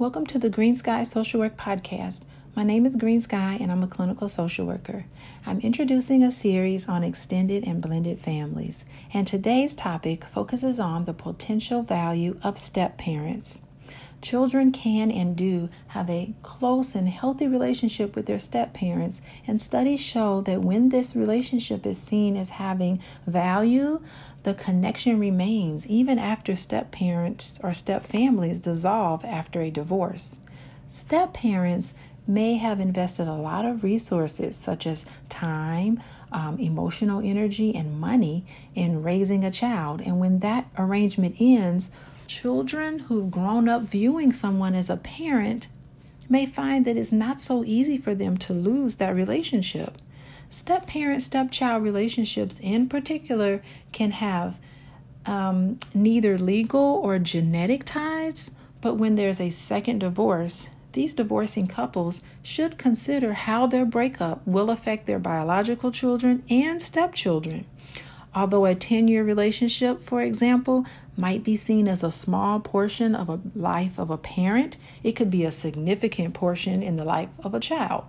Welcome to the Green Sky Social Work Podcast. My name is Green Sky and I'm a clinical social worker. I'm introducing a series on extended and blended families, and today's topic focuses on the potential value of step parents. Children can and do have a close and healthy relationship with their step parents, and studies show that when this relationship is seen as having value, the connection remains even after step parents or step families dissolve after a divorce. Step parents may have invested a lot of resources, such as time, um, emotional energy, and money, in raising a child. And when that arrangement ends, children who've grown up viewing someone as a parent may find that it's not so easy for them to lose that relationship. Step parent step child relationships, in particular, can have um, neither legal or genetic ties, but when there's a second divorce, these divorcing couples should consider how their breakup will affect their biological children and stepchildren. Although a 10 year relationship, for example, might be seen as a small portion of a life of a parent, it could be a significant portion in the life of a child.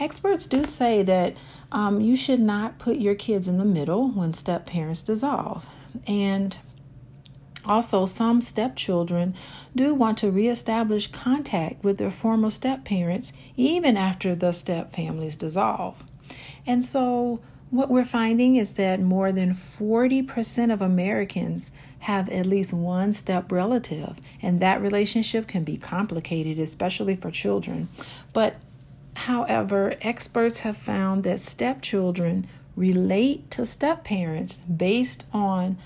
Experts do say that um, you should not put your kids in the middle when step parents dissolve. And also, some stepchildren do want to reestablish contact with their former step parents even after the step families dissolve. And so, what we're finding is that more than 40% of Americans have at least one step relative, and that relationship can be complicated, especially for children. But however, experts have found that stepchildren relate to step parents based on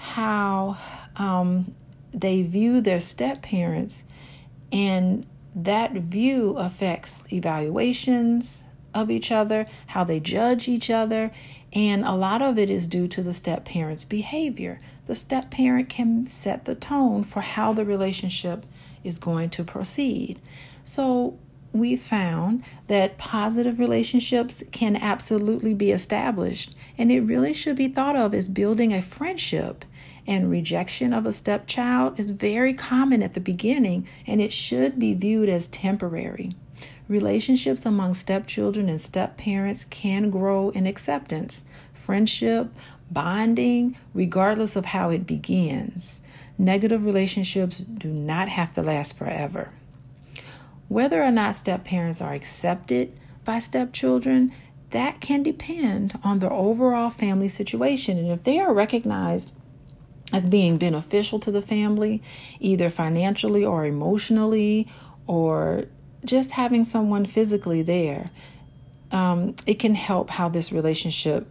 how um, they view their step parents, and that view affects evaluations, of each other, how they judge each other, and a lot of it is due to the step parent's behavior. The step parent can set the tone for how the relationship is going to proceed. So, we found that positive relationships can absolutely be established, and it really should be thought of as building a friendship. And rejection of a stepchild is very common at the beginning, and it should be viewed as temporary. Relationships among stepchildren and stepparents can grow in acceptance, friendship, bonding, regardless of how it begins. Negative relationships do not have to last forever. Whether or not step parents are accepted by stepchildren, that can depend on the overall family situation. And if they are recognized as being beneficial to the family, either financially or emotionally, or just having someone physically there, um, it can help how this relationship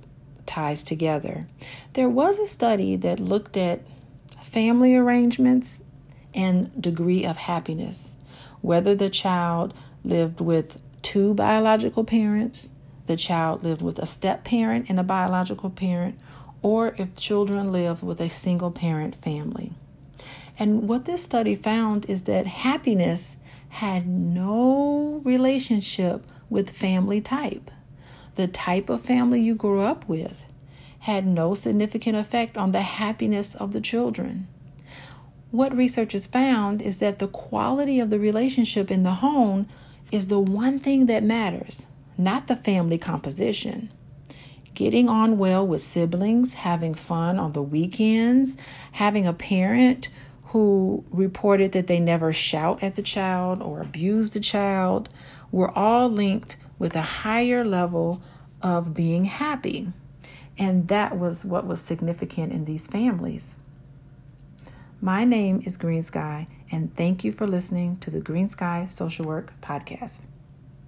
ties together. There was a study that looked at family arrangements and degree of happiness, whether the child lived with two biological parents, the child lived with a step parent and a biological parent, or if children lived with a single parent family. And what this study found is that happiness had no relationship with family type. The type of family you grew up with had no significant effect on the happiness of the children. What researchers found is that the quality of the relationship in the home is the one thing that matters, not the family composition. Getting on well with siblings, having fun on the weekends, having a parent who reported that they never shout at the child or abuse the child were all linked with a higher level of being happy. And that was what was significant in these families. My name is Green Sky, and thank you for listening to the Green Sky Social Work Podcast.